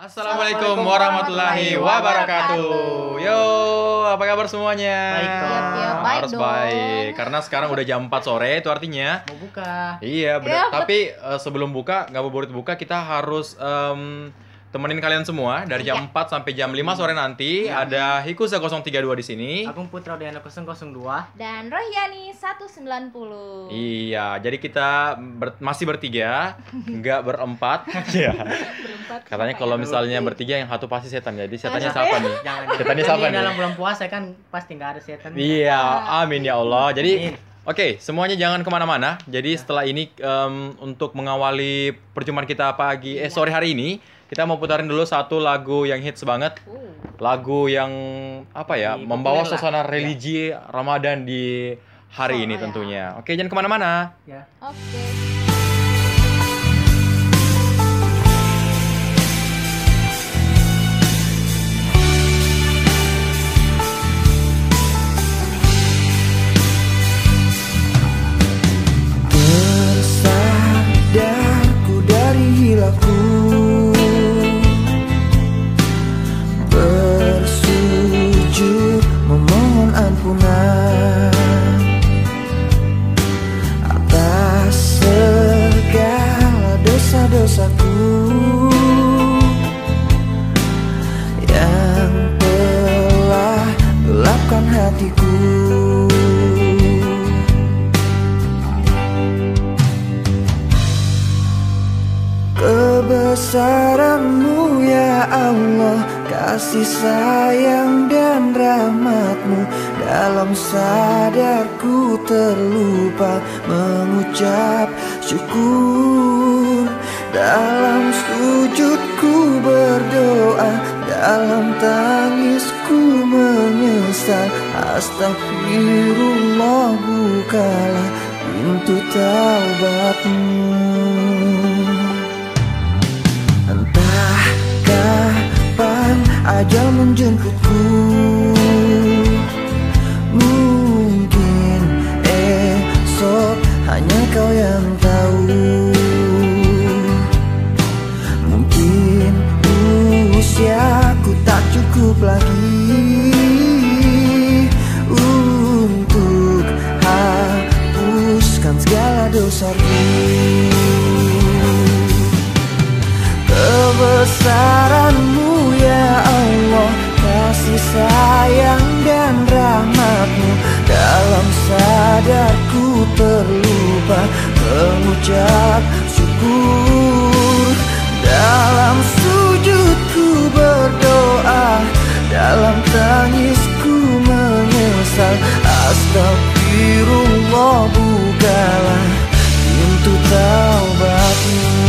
Assalamualaikum warahmatullahi wabarakatuh. Yo, apa kabar semuanya? Baik. Baik Harus dong. baik. Karena sekarang udah jam 4 sore, itu artinya Mau buka. Iya, benar. Iya, Tapi eh, sebelum buka, nggak buat buka, kita harus em, temenin kalian semua dari jam Iya. 4 sampai jam 5 sore nanti. Ada Hikusa 032 di sini. Agung Putra Udayana 002. Dan Rohyani 190. Iya, jadi kita ber- masih bertiga, nggak berempat. Iya. Berempat. Katanya kalau ya? misalnya bertiga yang satu pasti setan. Jadi setannya siapa siapa ya? nih? Jangan. Setannya siapa nih? Dalam bulan puasa kan pasti nggak ada setan. Iya, amin ya Allah. Jadi, Amin. oke, semuanya jangan ke mana-mana. Jadi setelah ini em, untuk mengawali perjumpaan kita pagi, eh Iya. sore hari ini, kita mau putarin dulu satu lagu yang hits banget. Lagu yang apa ya, Lebih membawa lah. suasana religi Ramadan di hari Oh, ini ya. tentunya. Oke, jangan ke mana-mana. Ya. Oke. Tersadarku gelapkan hatiku. Kebesaranmu ya Allah Kasih sayang dan rahmatmu. Dalam sadarku terlupa Mengucap syukur. Dalam sujudku berdoa Dalam tangisku menyesal. Astagfirullah bukalah pintu taubatmu. Entah kapan ajal menjemputku? Mungkin esok hanya kau yang tahu. Mungkin tak cukup lagi Untuk hapuskan segala dosaku Kebesaranmu ya Allah Kasih sayang dan rahmatmu. Dalam sadarku terlupa Mengucap Dalam tangisku menyesal. Astagfirullah bukalah pintu taubatmu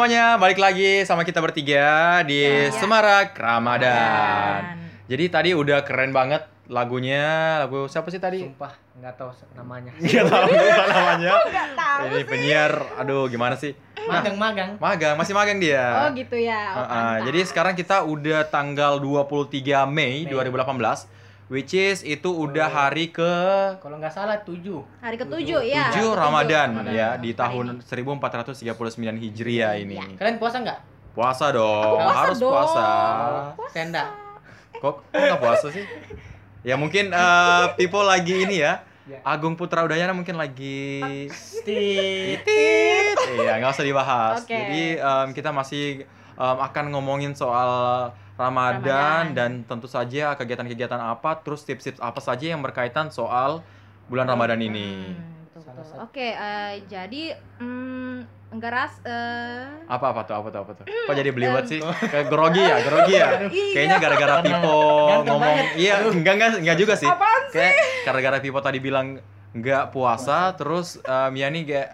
semuanya, balik lagi sama kita bertiga di Ya. Semarak Ramadan. Dan Jadi tadi udah keren banget lagunya, lagu siapa sih tadi? Sumpah nggak tahu namanya. Nggak tahu namanya. nggak tahu Ini sih. penyiar, aduh gimana sih? Magang-magang. Magang, masih magang dia. Oh gitu ya. Uh, Oh, uh, pantas. jadi sekarang kita udah tanggal 23 Mei Mei. 2018. Which is itu udah hari ke Kalau nggak salah tujuh. Hari ketujuh ya. 7 Ramadan Ramadan. ya di tahun ini. 1439 Hijriah ini. Iya. Kalian puasa nggak? Puasa dong, puasa harus dong. puasa. Enggak. Kok kok nggak puasa sih? Ya mungkin eh, people lagi ini ya. Ya. Agung Putra Udayana mungkin lagi Tit. Tit. Iya, nggak usah dibahas. Oke. Jadi em, kita masih em, akan ngomongin soal Ramadan, Ramadan. dan tentu saja kegiatan-kegiatan apa, terus tips-tips apa saja yang berkaitan soal bulan Ramadan ini. Hmm, betul, Salah betul. satu. Oke, eh, jadi mm, enggak ras eh, Apa apa tuh? Apa tuh? Apa tuh? Kok jadi beliwat sih? Kayak grogi ya, grogi ya. Iya. Kayaknya gara-gara Pipo ngomong, iya enggak enggak enggak juga sih. Apaan Kayak gara-gara Pipo tadi bilang enggak puasa, terus em, ya nih kayak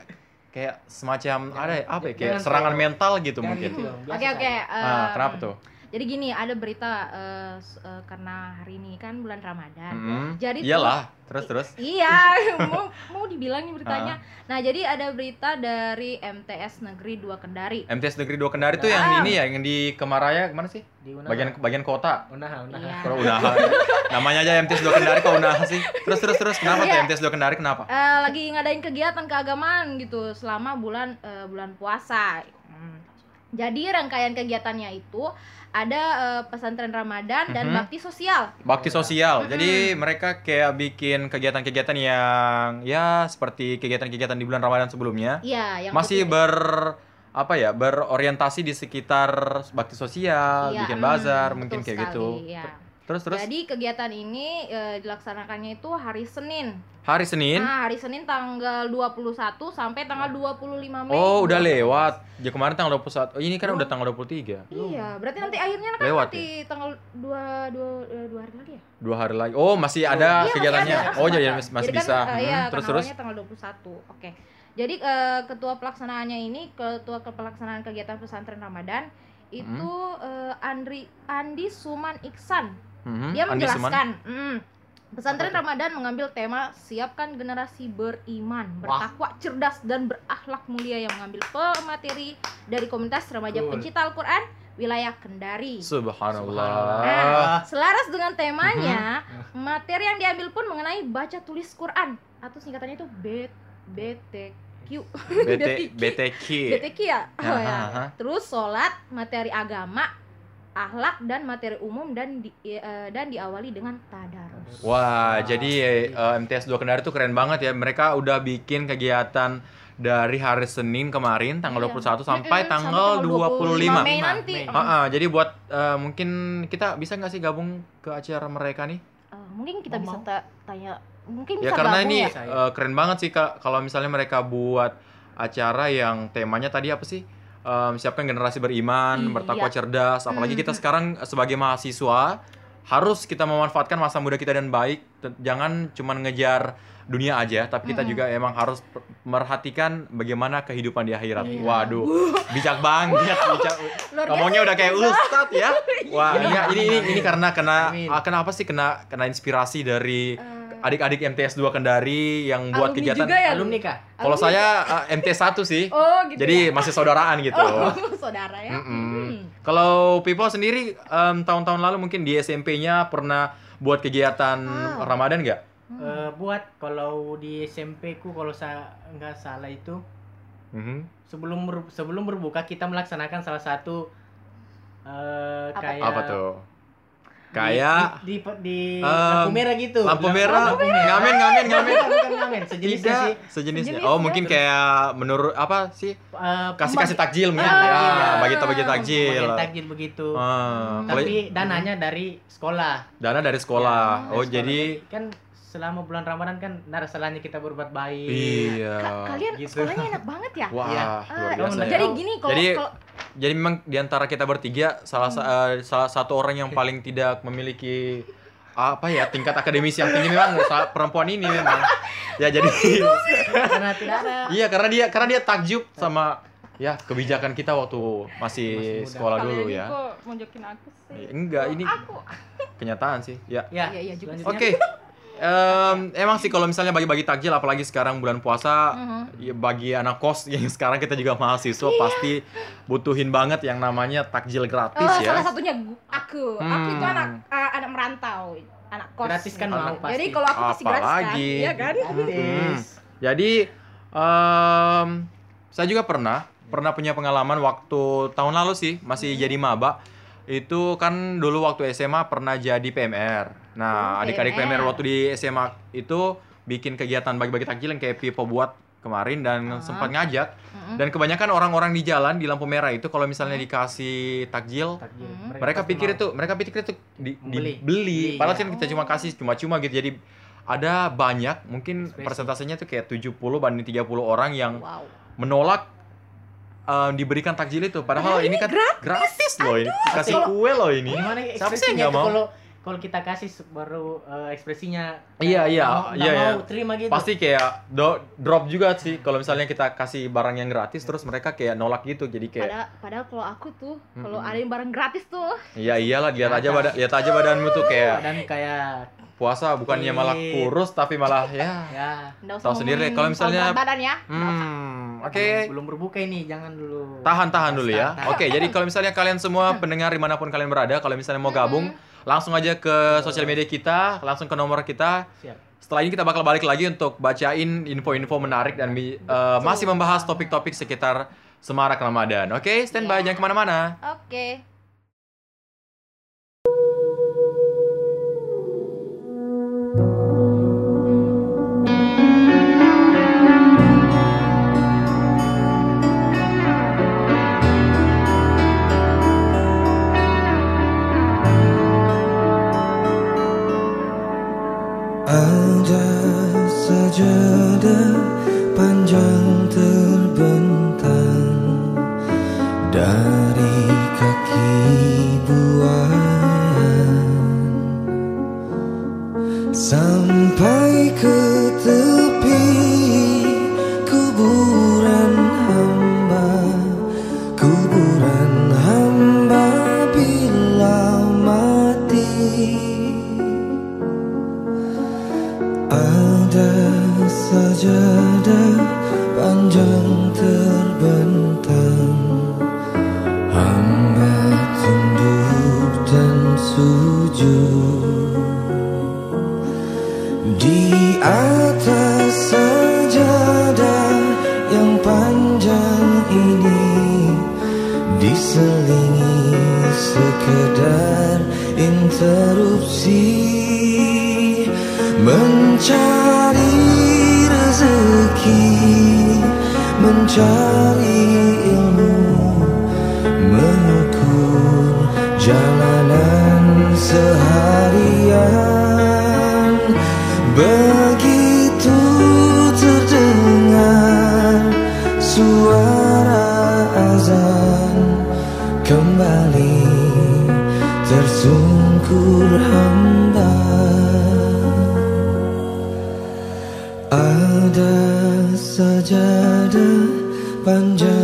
kayak semacam ada ya, apa ya? Kayak serangan terlalu- mental gitu mungkin. gitu Oke oke. saja. Ah, em, kenapa tuh? Jadi gini, ada berita s- eh, karena hari ini kan bulan Ramadan. Mm-mm. Jadi tuh- Iyalah, terus terus. Iya, mau mau dibilangin Ah. beritanya. Nah, jadi ada berita dari MTS Negeri 2 Kendari. MTS Negeri 2 Kendari tuh yang Ah. ini ya, yang di Kemaraya mana sih? Di Unaha. Bagian bagian kota. Unaha, Unaha. Iya. Kalau Unaha. Namanya aja MTS 2 Kendari kok Unaha sih. Terus terus terus kenapa tuh Iya. MTS 2 Kendari kenapa? Eh, lagi ngadain kegiatan keagamaan gitu selama bulan eh, bulan puasa. Hmm. Jadi rangkaian kegiatannya itu ada eh, pesantren Ramadan dan Mhm. bakti sosial. Bakti sosial. Jadi mereka kayak bikin kegiatan-kegiatan yang ya seperti kegiatan-kegiatan di bulan Ramadan sebelumnya. Iya, yang Masih ber apa ya berorientasi di sekitar bakti sosial, Iya, bikin mm, bazar, mungkin kayak sekali, gitu. iya. Terus terus Jadi kegiatan ini eh, dilaksanakannya itu hari Senin. hari Senin. Nah, hari Senin tanggal 21 sampai tanggal 25 Mei. Oh, udah lewat. Ya kemarin tanggal 21. Oh, ini kan udah tanggal 23. Iya, berarti nanti akhirnya kan Lewat nanti tanggal 2 2 2 hari lagi ya? Dua hari lagi. Oh, masih ada Iya, masih kegiatannya. ada. Oh, jadi masih, masih Jadi bisa. Kan, eh, iya, Hmm, terus kan terus. awalnya tanggal 21. Oke. Jadi eh, ketua pelaksanaannya ini ketua ke- pelaksanaan kegiatan pesantren Ramadan itu eh, Andri Andi Suman Iksan. Mhm, Dia Andi menjelaskan, mm, pesantren Ramadan mengambil tema siapkan generasi beriman, bertakwa, cerdas dan berakhlak mulia yang mengambil pemateri dari komunitas remaja Betul. pencinta Al-Qur'an wilayah Kendari. Subhanallah. Nah, selaras dengan temanya, Mhm. materi yang diambil pun mengenai baca tulis Quran atau singkatannya itu B BTQ. BT BTQ. BTQ ya? Oh, ya. Terus sholat, materi agama, akhlak dan materi umum dan di, eh, dan diawali dengan tadarus. Wah, jadi eh, MTS 2 Kendari tuh keren banget ya. Mereka udah bikin kegiatan dari hari Senin kemarin tanggal Iya. 21 sampai Mm-mm, tanggal 25. Mei nanti. Mei. Mm. Ah, ah, jadi buat eh, mungkin kita bisa nggak sih gabung ke acara mereka nih? Eh, mungkin kita Mau, bisa ta- tanya, mungkin Ya bisa karena gabung ini ya. Eh, keren banget sih Kak kalau misalnya mereka buat acara yang temanya tadi apa sih? Em, siapkan generasi beriman, Iya. bertakwa cerdas. Apalagi kita Mhm. sekarang sebagai mahasiswa harus kita memanfaatkan masa muda kita dan baik. Jangan cuma ngejar dunia aja, tapi kita Mhm. juga emang harus merhatikan bagaimana kehidupan di akhirat. Iya. Waduh, bijak banget, bijak. Luar Ngomongnya udah kayak ustad ya. Wah, ini ini ini, amin. ini karena kena Amin. ah, kenapa sih kena kena inspirasi dari Eh, adik-adik MTS 2 Kendari yang buat alumni kegiatan. juga ya? Alumni kah? Kalau saya uh, MTS 1 sih. Oh, gitu. Jadi ya? masih saudaraan gitu. Oh, saudara ya. Mm-mm. Hmm. Kalau Pipo sendiri em, tahun-tahun lalu mungkin di SMP-nya pernah buat kegiatan Ah. Ramadan nggak? Eh, buat kalau di SMP ku kalau saya nggak salah itu Mhm. sebelum ber- sebelum berbuka kita melaksanakan salah satu eh Apa? kayak Apa tuh? Di- Kayak di, di, di Em, lampu merah gitu. lampu merah, Lampu merah. ngamen ngamen ngamen. Bukan, ngamen, sejenisnya Tidak, sih. sejenisnya. Sejenis Oh, ya. mungkin kayak menurut apa sih? Eh, Kasih kasih takjil mungkin. Ah, ya, iya. bagi bagi takjil. Pembagian takjil begitu. Ah, kalau- Tapi dananya dari sekolah. dana dari sekolah. Ya, oh, sekolah. jadi kan selama bulan Ramadan kan nggak ada salahnya kita berbuat baik. iya. Ka- kalian gitu. sekolahnya enak banget ya? Wah, Iya. luar Ah, biasa. ya. jadi gini kalau Jadi kalau- jadi memang di antara kita bertiga salah sa- eh, salah satu orang yang paling tidak memiliki apa ya tingkat akademis yang tinggi memang perempuan ini memang. Ya jadi karena tidak ada. iya karena dia karena dia takjub sama ya kebijakan kita waktu masih sekolah dulu ya. kok aku sih? Ya, Enggak, ini Aku. kenyataan sih. Ya. Ya, iya juga sih. Em, emang sih kalau misalnya bagi-bagi takjil apalagi sekarang bulan puasa Mhm. ya bagi anak kos yang sekarang kita juga mahasiswa Iya. pasti butuhin banget yang namanya takjil gratis Oh, ya. salah satunya aku. Aku itu Hmm. anak uh, anak merantau. anak kos. Gratis kan mau pasti. Jadi kalau aku pasti gratis kan, iya kan? Gratis. Jadi em, saya juga pernah pernah punya pengalaman waktu tahun lalu sih masih Hmm. jadi maba itu kan dulu waktu SMA pernah jadi PMR. Nah adik-adik PMR. PMR waktu di SMA itu bikin kegiatan bagi-bagi takjil yang kayak Pipo buat kemarin dan Ah. sempat ngajak Mm-mm. dan kebanyakan orang-orang di jalan di lampu merah itu kalau misalnya dikasih takjil Takjil. Hmm. mereka pasti pikir mau. itu mereka pikir itu di, Beli. dibeli Beli, padahal ya. kan kita cuma kasih cuma-cuma gitu jadi ada banyak mungkin Spesi. persentasenya tuh kayak 70 banding 30 orang yang Wow. menolak eh, diberikan takjil itu padahal ini kan gratis, loh ini kasih Kalau- kue loh ini Gimana Siapa sih yang nggak mau? kalau kalau kita kasih baru eh, ekspresinya Iya, kayak iya, mau- iya, iya. mau terima gitu. pasti kayak do- drop juga sih. Kalau misalnya kita kasih barang yang gratis terus mereka kayak nolak gitu. Jadi kayak Padahal, padahal kalau aku tuh, kalau Mm-mm. ada yang barang gratis tuh, iya iyalah. Lihat aja badan lihat aja badanmu tuh kayak dan kayak puasa. Bukannya malah Iya. kurus tapi malah ya. Ya. Tahu sendiri, kalau misalnya- badan ya. hmm oke. Belum, belum berbuka ini jangan dulu. tahan tahan dulu ya. Oke jadi kalau misalnya kalian semua pendengar di mana pun kalian berada kalau misalnya mau gabung langsung aja ke sosial media kita langsung ke nomor kita Siap. setelah ini kita bakal balik lagi untuk bacain info-info menarik dan eh, masih membahas topik-topik sekitar semarak Ramadan oke standby Iya. jangan ke mana-mana Oke. Ada Diselingi sekedar interupsi Mencari rezeki Mencari ilmu Mengukur jalanan seharian. Begitu tersungkur hamba Ada sajadah panjang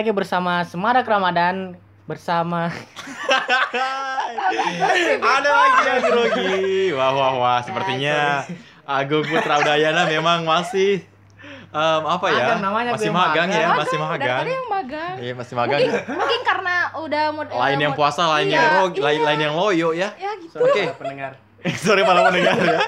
lagi bersama Semarak Ramadan bersama Ada lagi yang grogi. Wah wah wah, sepertinya Agung Putra Udayana memang masih em, apa ya? Magang namanya masih gue magang ya, magang. masih magang. tadi yang magang Iya, masih magang. mungkin, mungkin karena udah mod- Lain yang puasa, lain iya, yang rog, lain iya. lain yang loyo ya. ya gitu Oke. para pendengar. Sorry malah mendengar ya.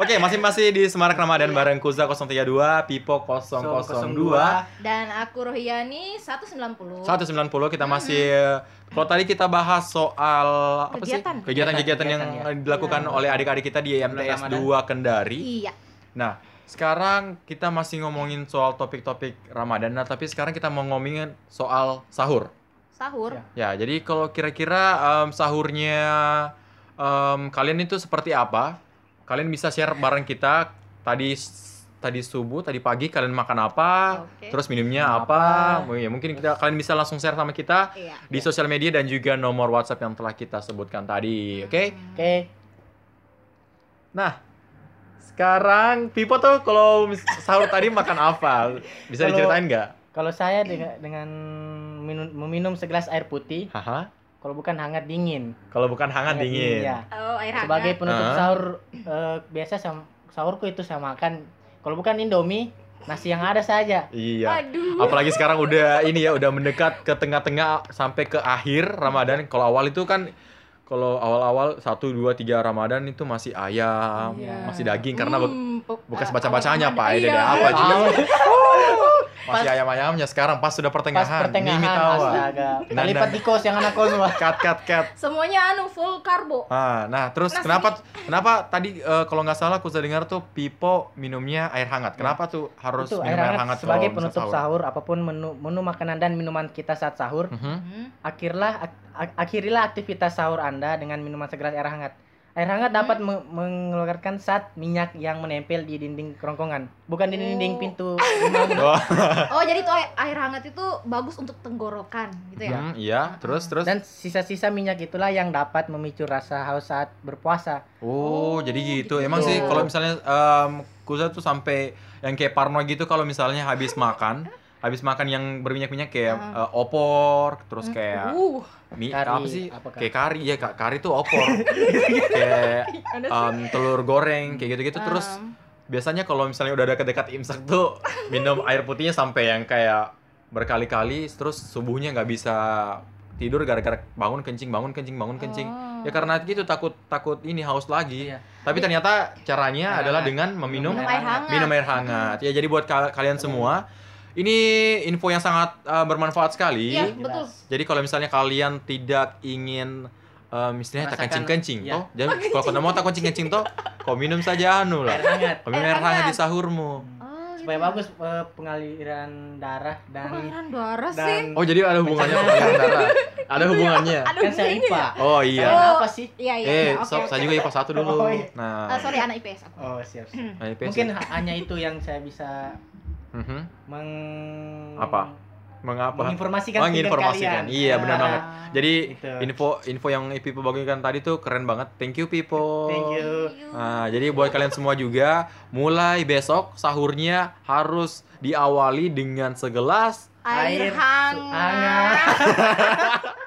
Oke, masih masih di Semarak Ramadan bareng Kuza 032, Pipo 002. dan aku Rohiani 190 190 kita masih kalau tadi kita bahas soal apa Kegiatan. sih? Kegiatan-kegiatan yang ya. dilakukan oleh adik-adik kita di MTS Ramadan. 2 Kendari. iya Nah, sekarang kita masih ngomongin soal topik-topik Ramadan, nah tapi sekarang kita mau ngomongin soal sahur. sahur Ya. Ya, jadi kalau kira-kira em, sahurnya em, kalian itu seperti apa? Kalian bisa share bareng kita tadi tadi subuh, tadi pagi kalian makan apa? Oke. Terus minumnya Minum apa? apa? Oh, ya, mungkin kita kalian bisa langsung share sama kita iya di sosial media dan juga nomor WhatsApp yang telah kita sebutkan tadi, oke? Oke. Nah, sekarang Pipo tuh kalau sahur tadi makan apa? Bisa Kalau- diceritain nggak? Kalau saya dengan, dengan minum, meminum segelas air putih, Haha. Kalau bukan hangat dingin. Kalau bukan hangat dingin. Ya. oh air hangat Sebagai penutup Ah. sahur eh, biasa sam- sahurku itu saya makan kalau bukan Indomie, nasi yang ada saja. Iya. aduh Apalagi sekarang udah ini ya udah mendekat ke tengah-tengah sampai ke akhir Ramadan. Kalau awal itu kan kalau awal-awal 1 2 3 Ramadan itu masih ayam, Iya. masih daging karena Hmm, bekas eh, baca-bacanya Pak Iya. apa juga. Masih ayam-ayamnya sekarang pas sudah pas pertengahan. pertengahan Mimi tawa. astaga. Nah, Lipat nah. kos yang anak kos semua. Cut cut cut. semuanya anu full karbo Ah, nah terus Nasi. kenapa kenapa tadi eh, kalau nggak salah aku sudah dengar tuh Pipo minumnya air hangat. Kenapa tuh harus Itu minum air hangat kalau sebagai bisa penutup sahur. apa pun menu menu makanan dan minuman kita saat sahur. Mhm. Hmm. Akhirlah ak- ak- akhirilah aktivitas sahur Anda dengan minuman segelas air hangat. Air hangat dapat me- mengeluarkan zat minyak yang menempel di dinding kerongkongan, bukan di dinding Oh. pintu rumah. Oh, oh jadi tuh air- air hangat itu bagus untuk tenggorokan gitu ya hmm, iya, terus terus. Dan sisa-sisa minyak itulah yang dapat memicu rasa haus saat berpuasa. Oh, Oh, jadi gitu. gitu. Emang sih kalau misalnya em Kuza tuh sampai yang kayak Parno gitu kalau misalnya habis makan, habis makan yang berminyak-minyak kayak Ah. eh, opor, terus kayak uh mie Kari, apa sih? apa, kayak kari ya, Kak. Kari tuh opor. kayak em, telur goreng kayak gitu-gitu. Terus Um, biasanya kalau misalnya udah dekat-dekat imsak tuh minum air putihnya sampai yang kayak berkali-kali terus subuhnya nggak bisa tidur gara-gara bangun kencing bangun kencing bangun kencing. Oh. ya karena gitu takut takut ini haus lagi. Iya. tapi ternyata caranya Air adalah dengan meminum minum air hangat. minum air hangat. Ya jadi buat ka- kalian semua ini info yang sangat uh, bermanfaat sekali iya betul jadi kalau misalnya kalian tidak ingin um, istilahnya tak kencing-kencing iya. toh jadi kalau kau mau tak kencing-kencing toh kau minum saja anu Air lah hangat kau minum Air air hangat di sahurmu oh, supaya gitu. bagus eh, pengaliran darah dan pengaliran darah sih dan oh jadi ada hubungannya pengaliran darah ada hubungannya ada kan saya hubungannya IPA. oh iya Oh. apa sih? iya iya eh iya, oke, sob, oke, saya juga. IPA satu dulu Oh, iya. nah Ah, sorry anak IPS aku Oh, siap. siap. nah, IPS Mungkin ha- hanya itu yang saya bisa Mhm. meng Apa? mengapa menginformasikan menginformasikan kalian. iya benar Ah, banget jadi Gitu. info info yang Pipo bagikan tadi tuh keren banget thank you Pipo Thank you. Nah, jadi buat kalian semua juga mulai besok sahurnya harus diawali dengan segelas air Air hangat hangat.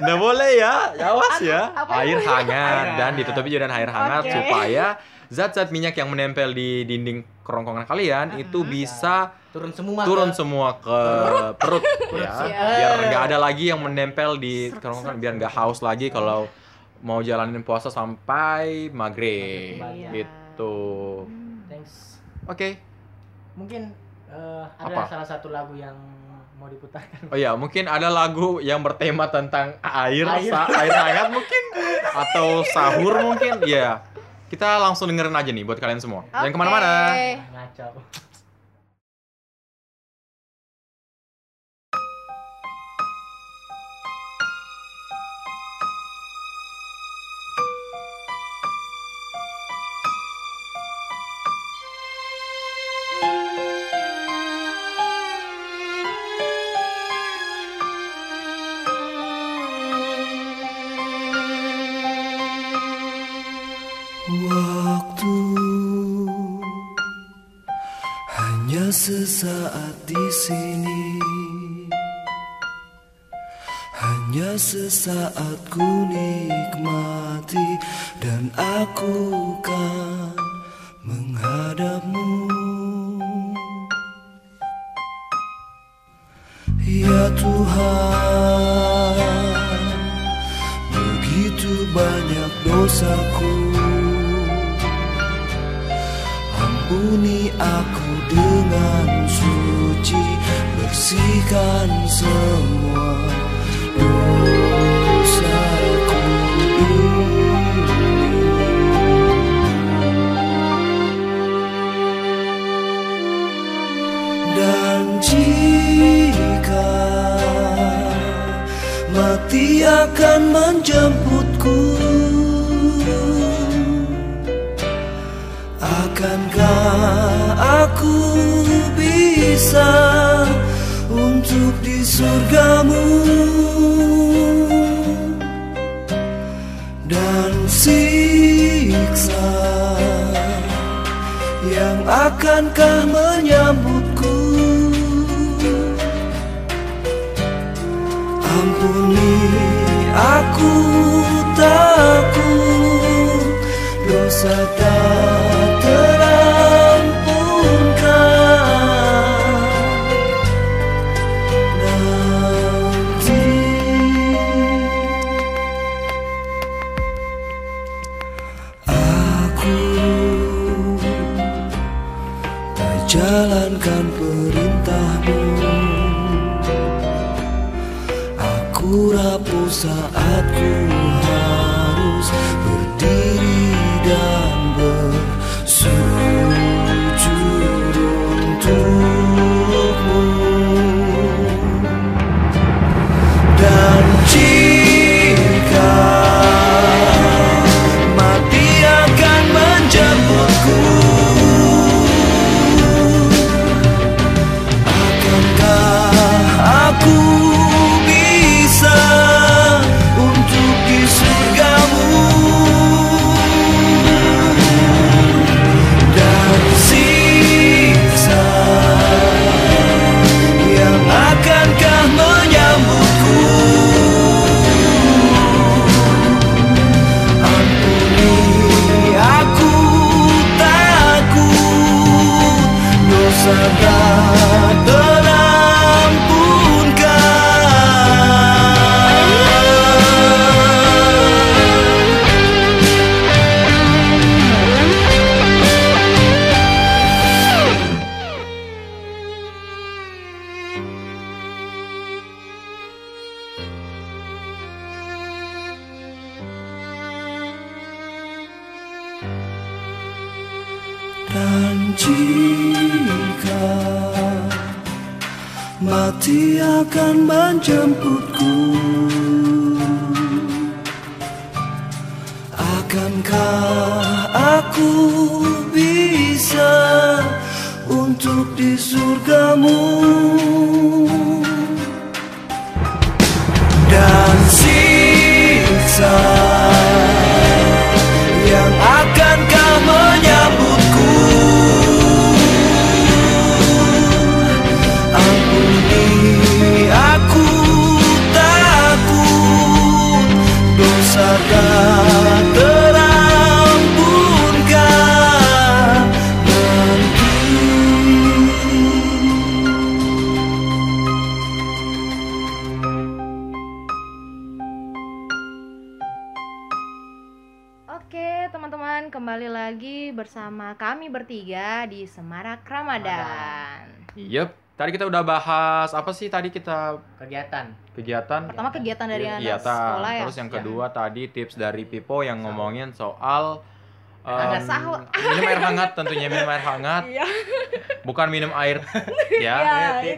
Nggak boleh ya, awas ya. Apa? Air hangat dan ditutupi juga dengan air hangat Oke. supaya zat-zat minyak yang menempel di dinding kerongkongan kalian uh -huh. itu ah, ah. bisa turun semua turun ke, semua ke perut, perut ya biar eh. nggak ada lagi yang menempel di kerongkongan biar nggak haus lagi kalau mau jalanin puasa sampai maghrib itu. Iya. gitu hmm, thanks oke okay. mungkin uh, ada Apa? salah satu lagu yang mau diputarkan. Oh iya, mungkin ada lagu yang bertema tentang air, air, air hangat mungkin atau sahur mungkin, Iya. Yeah. Kita langsung dengerin aja nih buat kalian semua. Okay. Jangan ke mana-mana. Ngaco. sesaat di sini. Hanya sesaat ku nikmati Dan aku kan jika mati akan menjemputku. Akankah aku bisa untuk di surgamu? Dan siksa bersama kami bertiga di Semarak Ramadan. Yep. Tadi kita udah bahas apa sih tadi kita kegiatan. Kegiatan. Pertama kegiatan dari anak anak sekolah ya. Terus yang ya. kedua ya. tadi tips dari Pipo yang ngomongin soal Um, sahur. Minum air hangat tentunya minum air hangat. Iya. Bukan minum air ya. Iya, ya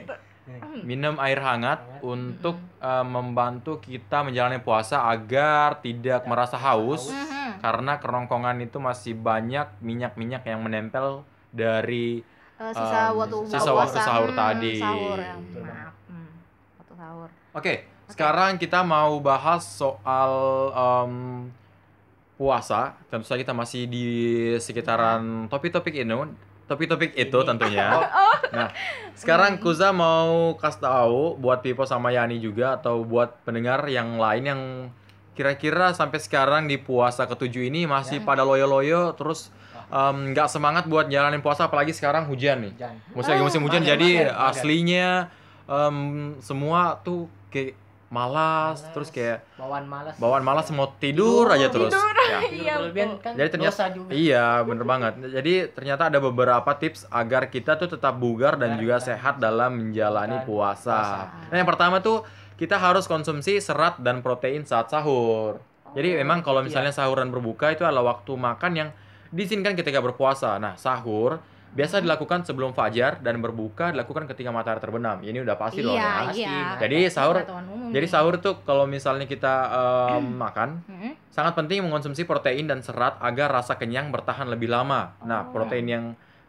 minum air hangat untuk eh, membantu kita menjalani puasa agar tidak merasa haus Mhm. karena kerongkongan itu masih banyak minyak-minyak yang menempel dari Eh, sisa Um, waktu sisa buka waktu puasa. sahur Hmm, tadi. Sahur ya. Betul, Bang. Maaf. Hmm, Waktu sahur. Oke, sekarang kita mau bahas soal em, puasa. Tentu saja kita masih di sekitaran topik-topik ini, topik-topik itu tentunya. Nah, sekarang Kuza mau kasih tahu buat Pipo sama Yani juga atau buat pendengar yang lain yang kira-kira sampai sekarang di puasa ketujuh ini masih Ya. pada loyo-loyo terus nggak semangat buat jalanin puasa apalagi sekarang hujan nih. Hujan. Musim musim hujan mager, jadi mager. aslinya em, semua tuh kayak malas, Malas. terus kayak bawaan malas bawaan malas mau tidur, aja terus. tidur. Ya. Tidur Iya, kan Jadi ternyata dosa juga iya bener banget. Jadi ternyata ada beberapa tips agar kita tuh tetap bugar dan Bugar juga sehat dalam menjalani puasa. puasa. Nah yang pertama tuh kita harus konsumsi serat dan protein saat sahur. Jadi memang kalau iya. misalnya sahur dan berbuka itu adalah waktu makan yang diizinkan ketika berpuasa. Nah sahur biasa dilakukan sebelum fajar dan berbuka dilakukan ketika matahari terbenam. Ini udah pasti loh Iya, ya. pasti. iya. Jadi sahur- Jadi nih. sahur tuh kalau misalnya kita em, makan Mhm. sangat penting mengonsumsi protein dan serat agar rasa kenyang bertahan lebih lama. Nah, Oh. protein yang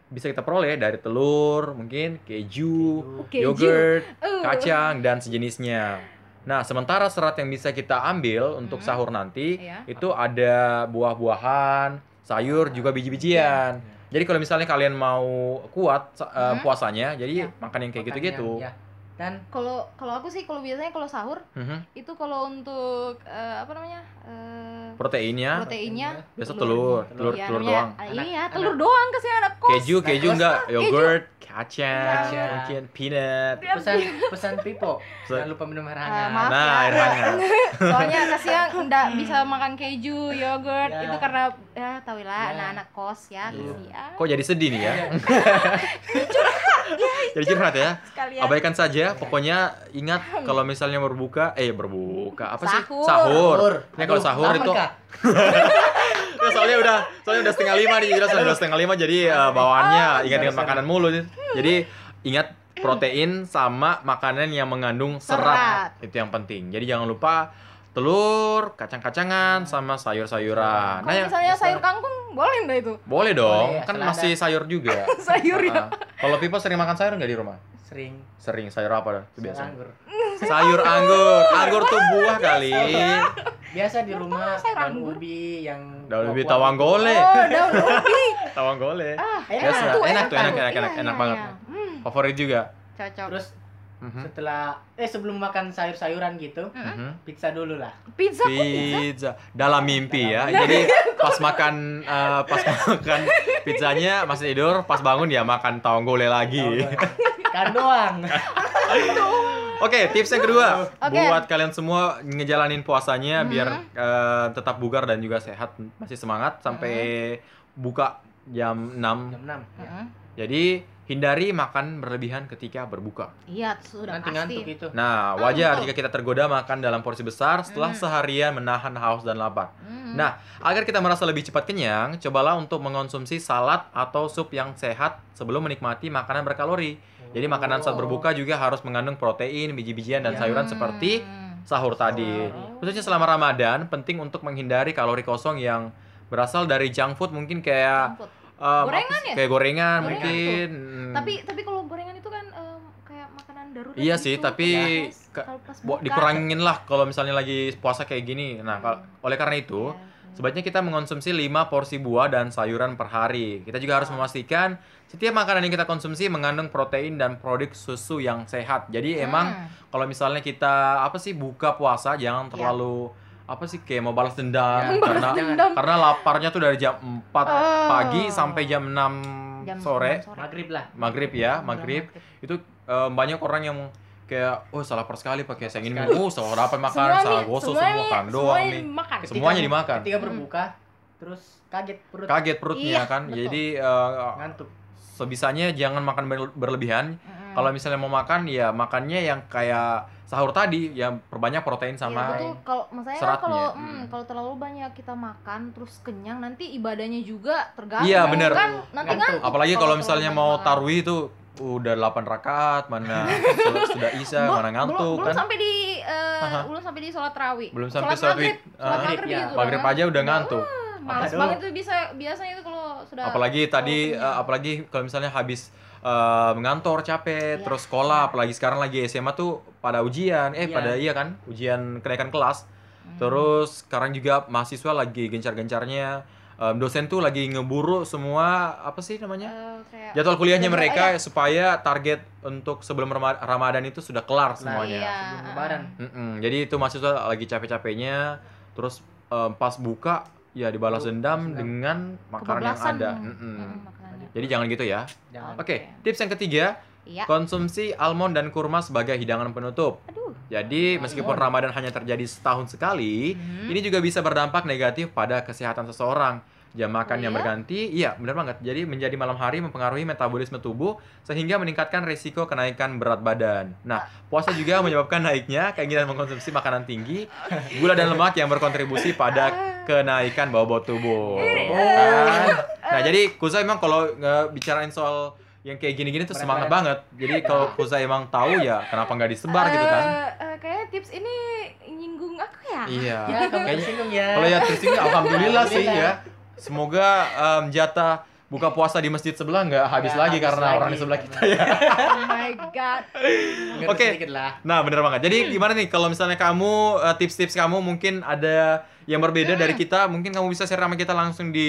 bisa kita peroleh dari telur, mungkin keju, Keju. yogurt, Uh. kacang dan sejenisnya. Nah, sementara serat yang bisa kita ambil untuk Hmm. sahur nanti Iya. itu ada buah-buahan, sayur, juga biji-bijian. Jadi kalau misalnya kalian mau kuat eh, Hmm. puasanya, jadi Iya. makan yang kayak gitu-gitu. ya. dan Kalau kalau aku sih kalau biasanya kalau sahur Mhm. itu kalau untuk eh, apa namanya? eh, Proteinnya proteinnya biasa telur, telur, Iya, telur namanya- doang. ah, Anak- iya, anak- telur doang kasih anak kos. Keju, keju Nah, enggak, keju. Kacang, Kacang. mungkin peanut. Iya. pesan pesan Pipo Pesan- jangan lupa minum air Eh, hangat maaf Nah, ya. air hangat. Soalnya kasihan enggak bisa makan keju, yogurt Ya. itu karena ya tau lah Ya. anak-anak kos ya Iya. kasihan. Kok jadi sedih nih ya? Iya. Jadi curhat ya. Sekalian. Abaikan saja, pokoknya ingat kalau misalnya berbuka, eh berbuka apa sih? Sahur. Sahur. Ini kalau sahur itu? Ya, soalnya udah, soalnya udah setengah lima nih, jelas udah setengah lima, jadi eh, bawaannya Oh, ingat-ingat sorry, makanan mulu. nih. Jadi ingat protein sama makanan yang mengandung serat. Serat. itu yang penting. Jadi jangan lupa telur, kacang-kacangan, sama sayur-sayuran. Nah, yang misalnya sayur kangkung boleh enggak itu? boleh dong, Boleh, kan selada. masih sayur juga. Sayur ya. Kalau Pipo sering makan sayur nggak di rumah? Sering Sering sayur apa dah? Itu sayur biasa. anggur Sayur anggur. Anggur tuh buah kali. biasa di rumah daun ubi yang Daun ubi tawang gole. Oh, daun ubi. Tawang gole. Ah, Biasa. tuh, Enak tuh, enak, tuh. enak, Iya, enak, iya, enak iya. banget. Hmm, Favorit juga. cocok. terus Mhm. setelah eh sebelum makan sayur-sayuran gitu Mm-mm. Mhm. pizza dulu lah Pizza kok pizza? Pizza dalam mimpi ya. Jadi pas makan eh, pas makan pizzanya masih tidur, pas bangun ya makan tawang gole lagi. Kan doang Oke, tips yang kedua Oke. buat kalian semua ngejalanin puasanya Mhm. biar eh, tetap bugar dan juga sehat, masih semangat sampai buka jam 6. jam 6 ya. Mm-mm. Jadi hindari makan berlebihan ketika berbuka. Iya, sudah nanti pasti. ngantuk itu Nah, Ah, wajar jika kita tergoda makan dalam porsi besar setelah Hmm. seharian menahan haus dan lapar. Mm. Nah, agar kita merasa lebih cepat kenyang, cobalah untuk mengonsumsi salad atau sup yang sehat sebelum menikmati makanan berkalori. Jadi makanan saat berbuka juga harus mengandung protein, biji-bijian dan sayuran Hmm. seperti sahur tadi. Khususnya selama Ramadan, penting untuk menghindari kalori kosong yang berasal dari junk food mungkin kayak food. um, Gorengan ya? Kayak gorengan, Gorengan mungkin. Hmm. Tapi tapi kalau gorengan itu kan em, kayak makanan darurat Iya gitu. sih, tapi ke- pas Bo- buka. dikurangin lah kalau misalnya lagi puasa kayak gini. Nah, kal- oleh karena itu, Iya. Sebaiknya kita mengonsumsi 5 porsi buah dan sayuran per hari. Kita juga harus memastikan setiap makanan yang kita konsumsi mengandung protein dan produk susu yang sehat. Jadi Hmm. emang kalau misalnya kita apa sih buka puasa jangan Iya. terlalu apa sih kayak mau balas dendam Ya, karena Dendam. karena laparnya tuh dari jam 4 Oh. pagi sampai jam 6 Jam sore. 6 maghrib lah Maghrib ya, maghrib. maghrib. Itu eh, banyak orang yang kayak oh salah per sekali pakai saya ingin Sekali. oh salah apa makan salah gosok semua semua mi- kan doang semua nih makan. Ketika- semuanya dimakan ketika Hmm. berbuka terus kaget perut kaget perutnya Iya, kan betul. jadi eh, ngantuk sebisanya jangan makan ber- berlebihan Mm-mm. Kalau misalnya mau makan ya makannya yang kayak sahur tadi yang perbanyak protein Iya sama betul. Kalau maksudnya kan seratnya. kalau Hmm. hmm, kalau terlalu banyak kita makan terus kenyang nanti ibadahnya juga terganggu. Iya, bener. Kan nanti Ngantuk. ngantuk. apalagi kalau misalnya mau makan. tarwih itu udah 8 rakaat, mana sudah- sudah isya, Belum- mana ngantuk belum, belum kan. sampai di Aha. belum sampai di sholat tarawih. Belum sampai sholat maghrib, sholat ah, maghrib Maghrib kan. aja udah ngantuk. Males Aduh. banget tuh bisa biasanya itu kalau sudah apalagi tadi eh, apalagi kalau misalnya habis eh, ngantor capek Iya. terus sekolah apalagi sekarang lagi SMA tuh pada ujian eh Iya. pada iya kan ujian kenaikan kelas Hmm. terus sekarang juga mahasiswa lagi gencar-gencarnya em, dosen tuh lagi ngeburu semua apa sih namanya Eh, kayak jadwal kuliahnya Jadwal, mereka iya. supaya target untuk sebelum Rama- Ramadan itu sudah kelar Kelar, semuanya Iya. Sebelum lebaran. Mm-mm. jadi itu mahasiswa lagi capek-capeknya terus em, pas buka ya dibalas dendam dengan makanan yang ada Mm-mm. hmm, makanannya. jadi jangan gitu ya. Oke, Oke. tips yang ketiga, Iya. konsumsi almond dan kurma sebagai hidangan penutup. Aduh. Jadi, meskipun Ramadan hanya terjadi setahun sekali, Hmm. ini juga bisa berdampak negatif pada kesehatan seseorang. Jam makan Oh, yang iya? berganti, iya benar banget. Jadi menjadi malam hari mempengaruhi metabolisme tubuh sehingga meningkatkan risiko kenaikan berat badan. Nah, puasa juga menyebabkan naiknya keinginan mengkonsumsi makanan tinggi, gula dan lemak yang berkontribusi pada kenaikan bobot tubuh. Kan? Nah, jadi Kuza emang kalau nggak bicarain soal yang kayak gini-gini tuh semangat banget. Jadi kalau Kuza emang tahu ya kenapa nggak disebar gitu kan? Eh, kayaknya tips ini nyinggung aku ya. Iya. Ya, kamu tersinggung ya. kalau ya tersinggung alhamdulillah sih ya. Semoga em, jatah buka puasa di masjid sebelah nggak habis Nggak lagi habis karena lagi, orang di sebelah kita ya. Oh my god. Oke. lah. Nah, bener banget. Jadi gimana nih kalau misalnya kamu eh, tips-tips kamu mungkin ada yang berbeda dari kita, mungkin kamu bisa share sama kita langsung di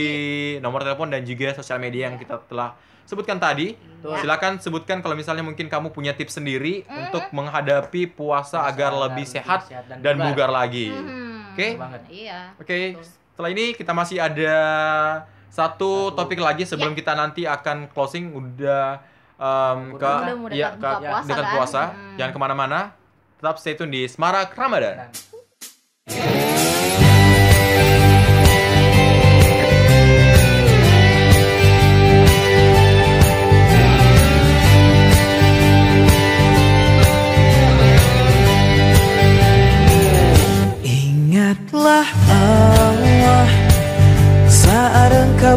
nomor telepon dan juga sosial media yang kita telah sebutkan tadi. Tuh. Silakan sebutkan kalau misalnya mungkin kamu punya tips sendiri Mm. untuk menghadapi puasa agar lebih sehat dan bugar lagi. Hmm. Oke. banget. Iya. Oke, setelah ini kita masih ada satu, Satu. topik lagi sebelum Ya. kita nanti akan closing udah em, ke Udah ya, dekat ke puasa dekat kan? puasa. Hmm. Jangan ke mana-mana. Tetap stay tune di Semarak Ramadan. Ingatlah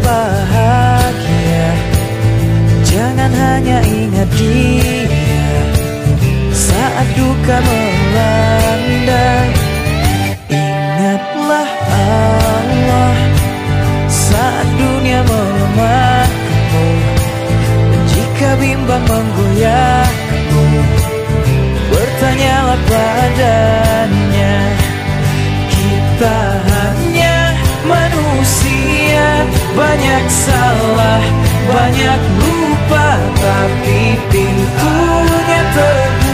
bahagia. Jangan hanya ingat dia. Saat duka melanda Ingatlah Allah. Saat dunia melemahmu Jika bimbang menggoyahmu Bertanyalah padanya. Kita Banyak salah, banyak lupa Tapi pintunya terbuka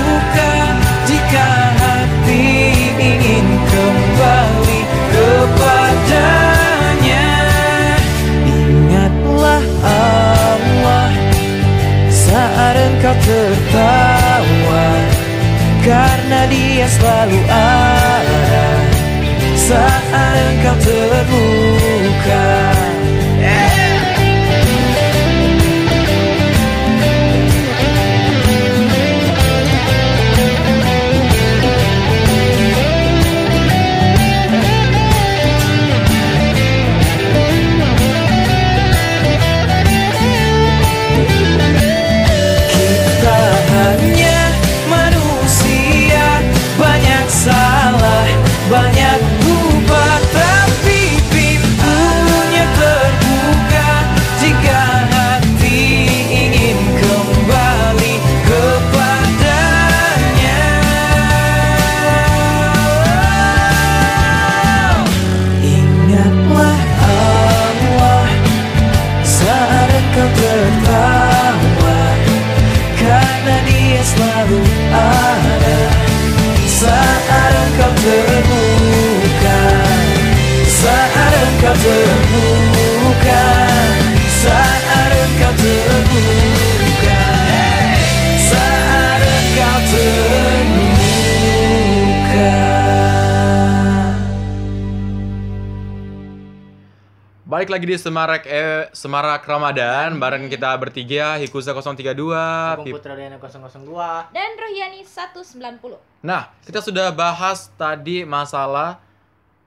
Balik lagi di Semarak eh, Semarak Ramadan bareng kita bertiga Hikuza 032. Agung Pip- Putra Dana 002. Dan Rohiani 190. Nah, kita sudah bahas tadi masalah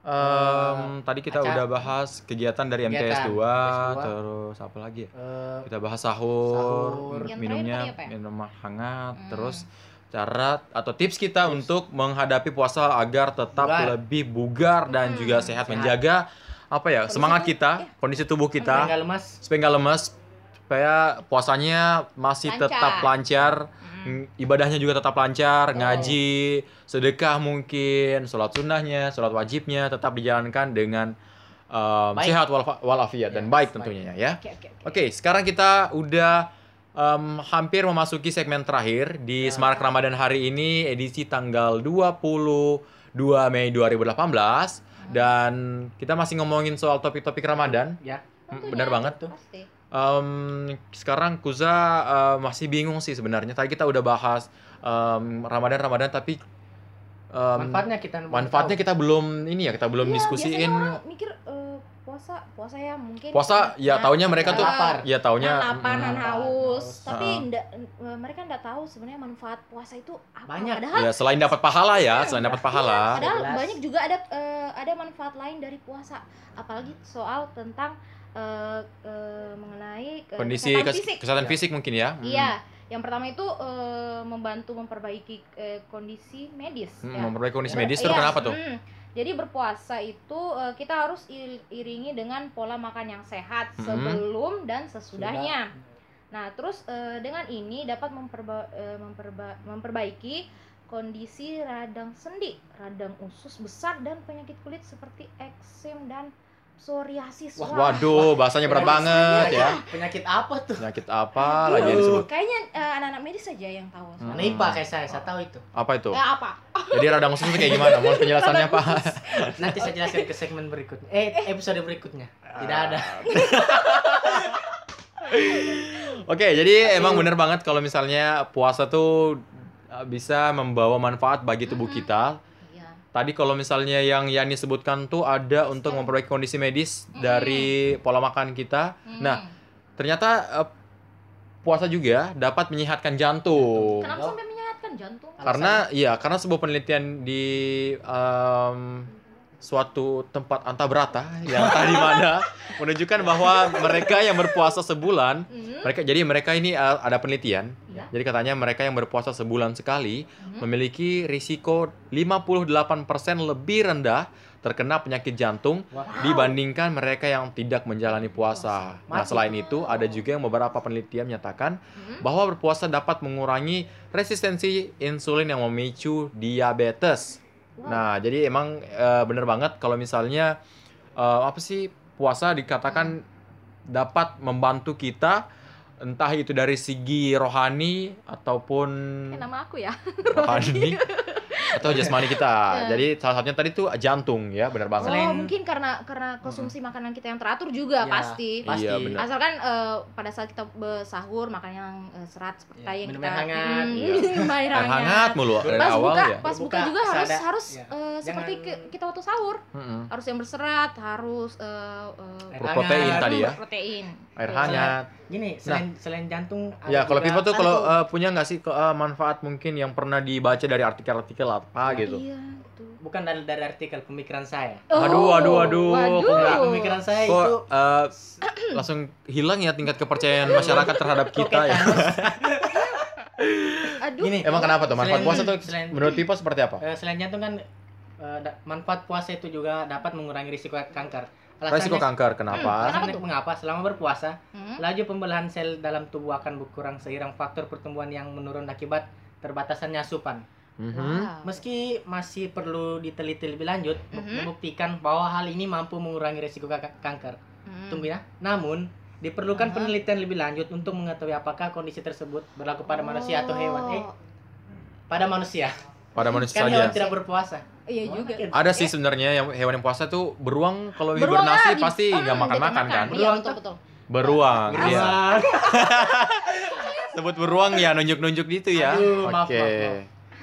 em, Eh, tadi kita acara- udah bahas kegiatan dari Kegiatan, MTS 2, MTS 2. terus apa lagi ya? Eh, Kita bahas sahur, Sahur. Yang minumnya terakhir tadi apa ya? minum hangat, Hmm. terus cara atau tips kita untuk menghadapi puasa agar tetap Bugar. lebih bugar dan Hmm. juga sehat, Sehat. menjaga apa ya Kondisi semangat tubuh, kita, ya. kondisi tubuh supaya kita nggak lemas. supaya nggak lemas, supaya puasanya masih Lancar. tetap lancar, Hmm. mm, ibadahnya juga tetap lancar, Betul. ngaji, sedekah mungkin, sholat sunnahnya, sholat wajibnya tetap dijalankan dengan um, Baik. sehat wal- walafiat dan Yes, baik baik. tentunya ya. Oke, oke, oke. Oke, sekarang kita udah em, hampir memasuki segmen terakhir di Ya. Semarak Ramadan hari ini edisi tanggal 22 Mei 2018 dan kita masih ngomongin soal topik-topik Ramadan. Ya. Hmm, Tentunya. benar banget. Tuh. Pasti. Em, sekarang Kuza eh, masih bingung sih sebenarnya. Tadi kita udah bahas em, Ramadan Ramadan tapi em, Manfaatnya kita manfaatnya kita belum ini ya kita belum Iya, diskusiin. orang mikir eh, puasa, puasa ya mungkin. Puasa ya Nah, taunya mereka tuh lapar. ya taunya Nahan lapar, mm, nahan mm, haus. Tapi eh, mereka nggak tahu sebenarnya manfaat puasa itu apa. Banyak. Padahal ya selain dapat pahala ya, selain dapat Iya, pahala. padahal Jelas. banyak juga ada eh, ada manfaat lain dari puasa. Apalagi soal tentang eh, eh, mengenai kondisi kesehatan kes- fisik. kesehatan Iya. fisik mungkin ya. Hmm. Iya, yang pertama itu eh, membantu memperbaiki eh, kondisi medis. Hmm, ya. memperbaiki kondisi Ya, medis terus Iya, kenapa tuh? mm. Jadi berpuasa itu eh, kita harus ir- iringi dengan pola makan yang sehat Mhm. sebelum dan sesudahnya. Nah, terus eh, dengan ini dapat memperba- eh, memperba- memperbaiki kondisi radang sendi, radang usus besar dan penyakit kulit seperti eksem dan psoriasis. Wah, Waduh, bahasanya berat banget ya. Penyakit apa tuh? Penyakit apa Aduh, lagi yang disebut? Kayaknya eh, anak-anak medis saja yang tahu. Hmm. Anak IPA kayak saya, saya tahu itu. Apa itu? Eh apa? Jadi radang usus itu kayak gimana? Mohon penjelasannya, Pak. Nanti saya jelaskan ke segmen berikutnya. Eh, episode berikutnya. Tidak ada. Oke, jadi emang bener banget kalau misalnya puasa tuh uh, bisa membawa manfaat bagi tubuh kita. Tadi kalau misalnya yang Yani sebutkan tuh ada untuk memperbaiki kondisi medis Mhm. dari pola makan kita. Hmm. Nah, Ternyata uh, puasa juga dapat menyehatkan jantung. kenapa sampai menyehatkan jantung? Karena iya, karena sebuah penelitian di em, suatu tempat antabrata yang entah di mana menunjukkan bahwa mereka yang berpuasa sebulan, Hmm. mereka jadi mereka ini uh, ada penelitian. Iya. Jadi katanya mereka yang berpuasa sebulan sekali Mhm. memiliki risiko 58% lebih rendah terkena penyakit jantung Wah. dibandingkan mereka yang tidak menjalani puasa. Nah, selain itu ada juga yang beberapa penelitian menyatakan Hmm. bahwa berpuasa dapat mengurangi resistensi insulin yang memicu diabetes. Nah, jadi emang eh, bener banget kalau misalnya eh, apa sih puasa dikatakan dapat membantu kita entah itu dari segi rohani ataupun Eh, nama aku ya. rohani atau jasmani kita. Ya. Jadi salah satunya tadi tuh jantung ya, bener banget. Oh, mungkin karena karena konsumsi makanan kita yang teratur juga Ya, pasti. Pasti. Iya, benar. Asalkan eh, pada saat kita bersahur makan yang eh, serat seperti Ya, yang minum kita air hangat, Hmm, iya. minum air Air hangat mulu dari Pas awal buka, ya. pas buka juga harus sadar. harus Ya. eh, seperti Jangan- kita waktu sahur, Mm-mm. harus yang berserat, harus Air Berprotein hangat. tadi ya. Protein. Air Betul. hangat. Gini, selain selain jantung Ya, kalau Pipa tuh kalau eh, punya nggak sih eh, manfaat mungkin yang pernah dibaca dari artikel-artikel apa Ya, gitu? Iya, itu. bukan dari dari artikel pemikiran saya. Aduh, aduh, aduh. Waduh. Pemikiran saya Kok itu eh, langsung hilang ya tingkat kepercayaan masyarakat terhadap kita ya? Aduh. Gini, Emang kenapa tuh? Manfaat Selain- puasa tuh selain- menurut Pipa seperti apa? selain jantung kan da- manfaat puasa itu juga dapat mengurangi risiko kanker. Alasannya- Resiko kanker kenapa? Alasannya tuh? mengapa? Selama berpuasa, Hmm? laju pembelahan sel dalam tubuh akan berkurang seiring faktor pertumbuhan yang menurun akibat terbatasannya asupan. Mhm. Wow. Meski masih perlu diteliti lebih lanjut, Mhm. membuktikan bahwa hal ini mampu mengurangi risiko ka- kanker. Hmm. Tunggu ya. Namun, diperlukan Aha. penelitian lebih lanjut untuk mengetahui apakah kondisi tersebut berlaku pada manusia atau hewan. Eh, Oh, pada manusia. Pada manusia Kan saja. hewan tidak berpuasa. Iya juga. Ada sih sebenarnya yang hewan yang puasa tuh beruang kalau hibernasi pasti nggak makan-makan kan? Iya, Beruang betul tuh. betul. Beruang, iya. Beruang. Sebut beruang ya nunjuk-nunjuk gitu ya. Aduh, Oke. maaf, maaf.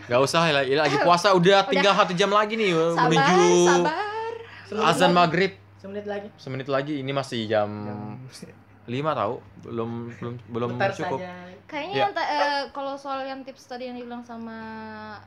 Gak usah lagi, lagi puasa udah tinggal satu jam lagi nih Sabar, menuju sabar. azan maghrib. Semenit lagi. Semenit lagi ini masih jam Jam- 5 tahu. Belum belum belum Putar cukup. saja. Kayaknya Ya. eh, kalau soal yang tips tadi yang dibilang sama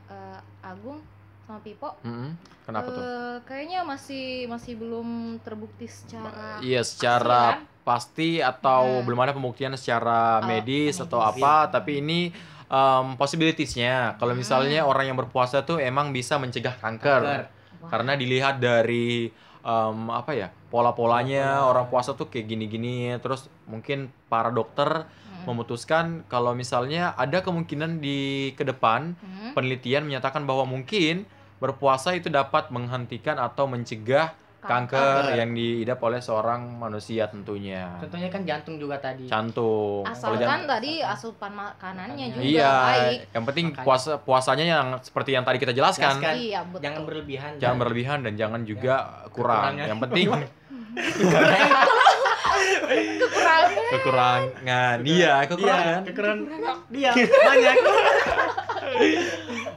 eh, Agung sama Pipo, Mm-mm. Kenapa tuh? eh, kayaknya masih masih belum terbukti secara Iya, secara kan? pasti atau Hmm. belum ada pembuktian secara Oh, medis medis. atau apa, tapi ini um, possibilities-nya. Kalau Hmm. misalnya orang yang berpuasa tuh emang bisa mencegah kanker. Kanker. Karena dilihat dari um, apa ya? pola-polanya Pola-pola. orang puasa tuh kayak gini-gini terus mungkin para dokter Hmm. memutuskan kalau misalnya ada kemungkinan di ke depan Hmm. penelitian menyatakan bahwa mungkin berpuasa itu dapat menghentikan atau mencegah kanker, Kanker. yang diidap oleh seorang manusia tentunya. Contohnya kan jantung juga tadi. Jantung. Kalau Asalkan jantung- tadi asupan makanannya juga Iya, baik. yang penting Makanya. puasa puasanya yang seperti yang tadi kita jelaskan. Jelaskan. Iya, betul. Jangan berlebihan. Jangan berlebihan dan jangan juga kurang. kekurangan. Yang penting kekurangan. kekurangan. Iya, kekurangan. Iya, kekurangan. Dia banyak.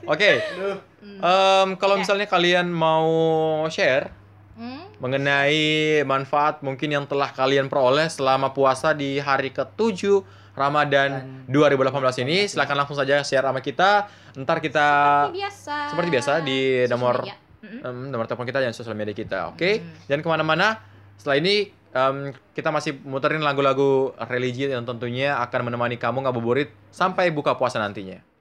Oke, Aduh. Hmm. em, kalau Ya. misalnya kalian mau share Hmm. Mengenai manfaat mungkin yang telah kalian peroleh selama puasa di hari ke-7 Ramadan 2018 ini, silahkan langsung saja share sama kita. Ntar kita Seperti biasa. seperti biasa di nomor em, nomor telepon kita dan sosial media kita, oke? Hmm. Jangan ke mana-mana. Setelah ini em, kita masih muterin lagu-lagu religi yang tentunya akan menemani kamu ngabuburit sampai buka puasa nantinya.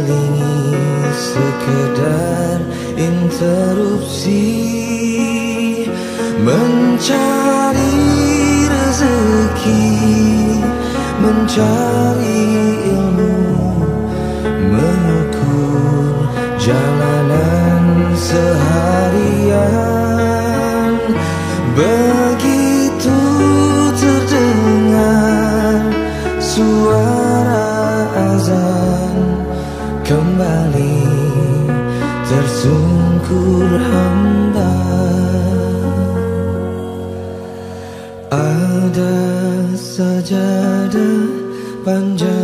Diselingi sekedar interupsi Mencari rezeki Mencari ilmu Mengukur jalanan seharian. Begitu tersungkur hamba Ada sajadah panjang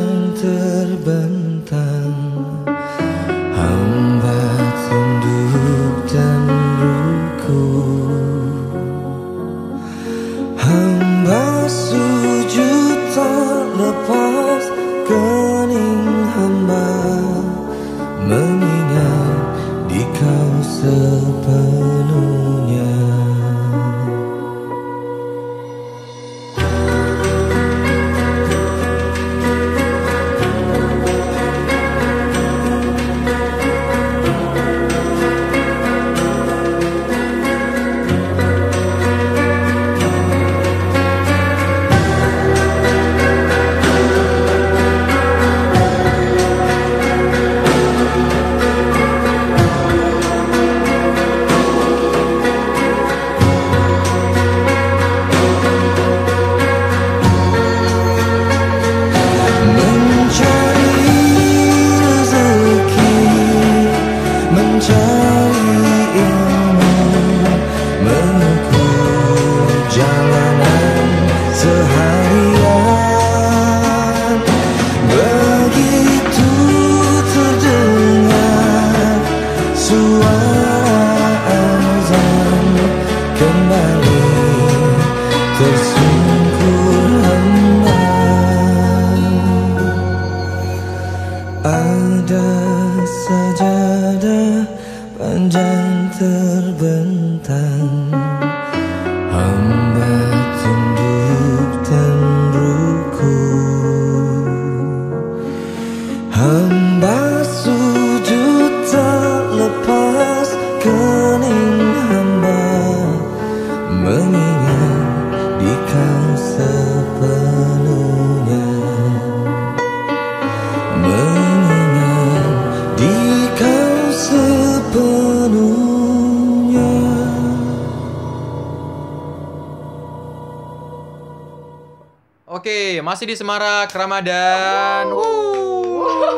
masih di Semarak Ramadan.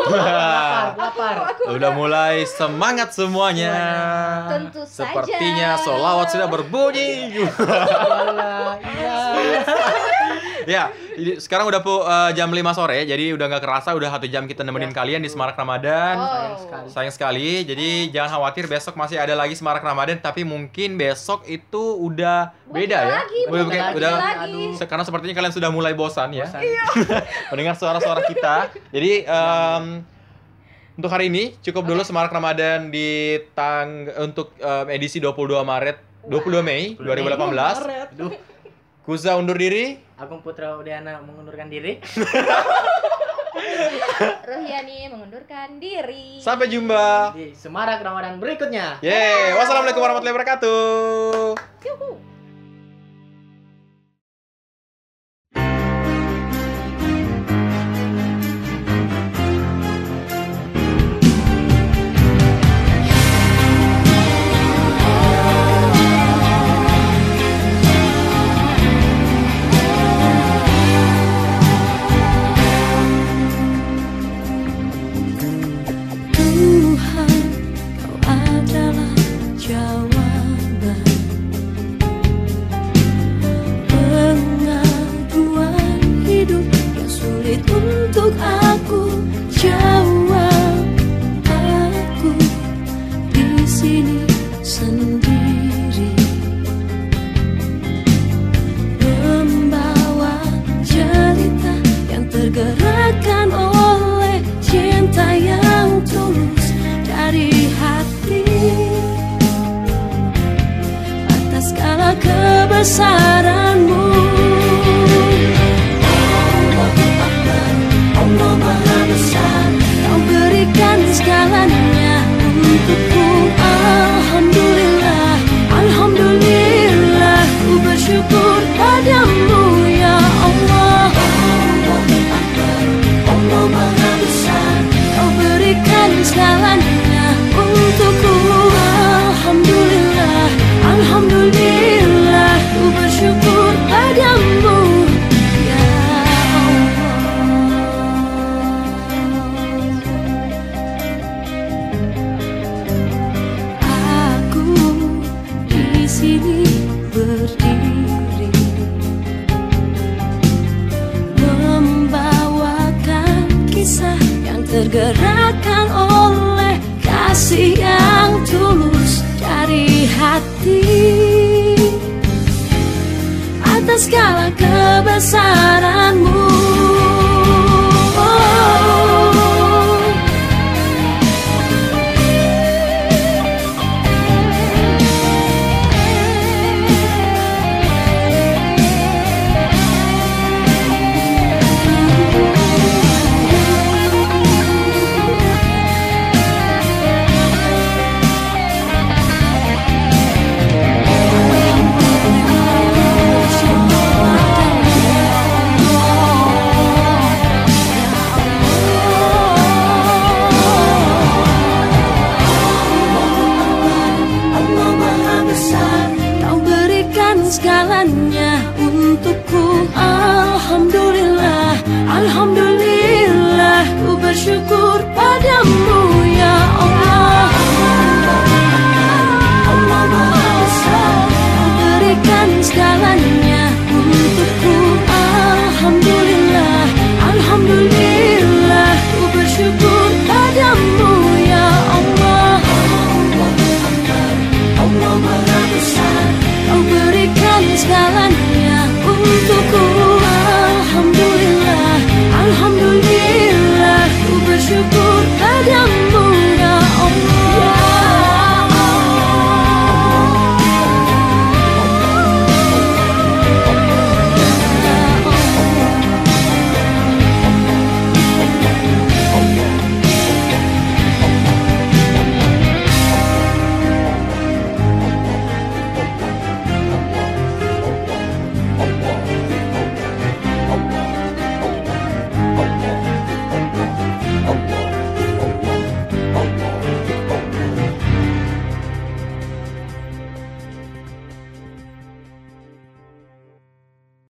Lapar, lapar. Udah mulai semangat semuanya. Tentu saja. Sepertinya solawat sudah berbunyi. Iya. ya, ini sekarang udah pu- eh, jam 5 sore, jadi udah nggak kerasa udah satu jam kita nemenin kalian di Semarak Ramadan. Oh. Sayang sekali. Sayang sekali, jadi jangan khawatir besok masih ada lagi Semarak Ramadan, tapi mungkin besok itu udah Bukan beda ya. lagi, udah, bukan lagi, udah lagi. karena sepertinya kalian sudah mulai bosan ya Bosan. mendengar suara-suara kita. Jadi em, untuk hari ini cukup dulu Semarak Ramadan di tang untuk em, edisi 22 Maret 22 Mei 2018. Duh, Kuza undur diri. Agung Putra Udayana mengundurkan diri. Rohyani mengundurkan diri. Sampai jumpa. Di Semarak Ramadan berikutnya. Yeay, wassalamualaikum warahmatullahi wabarakatuh. Yuhu. Kebesaranmu. Allah kebesaranmu.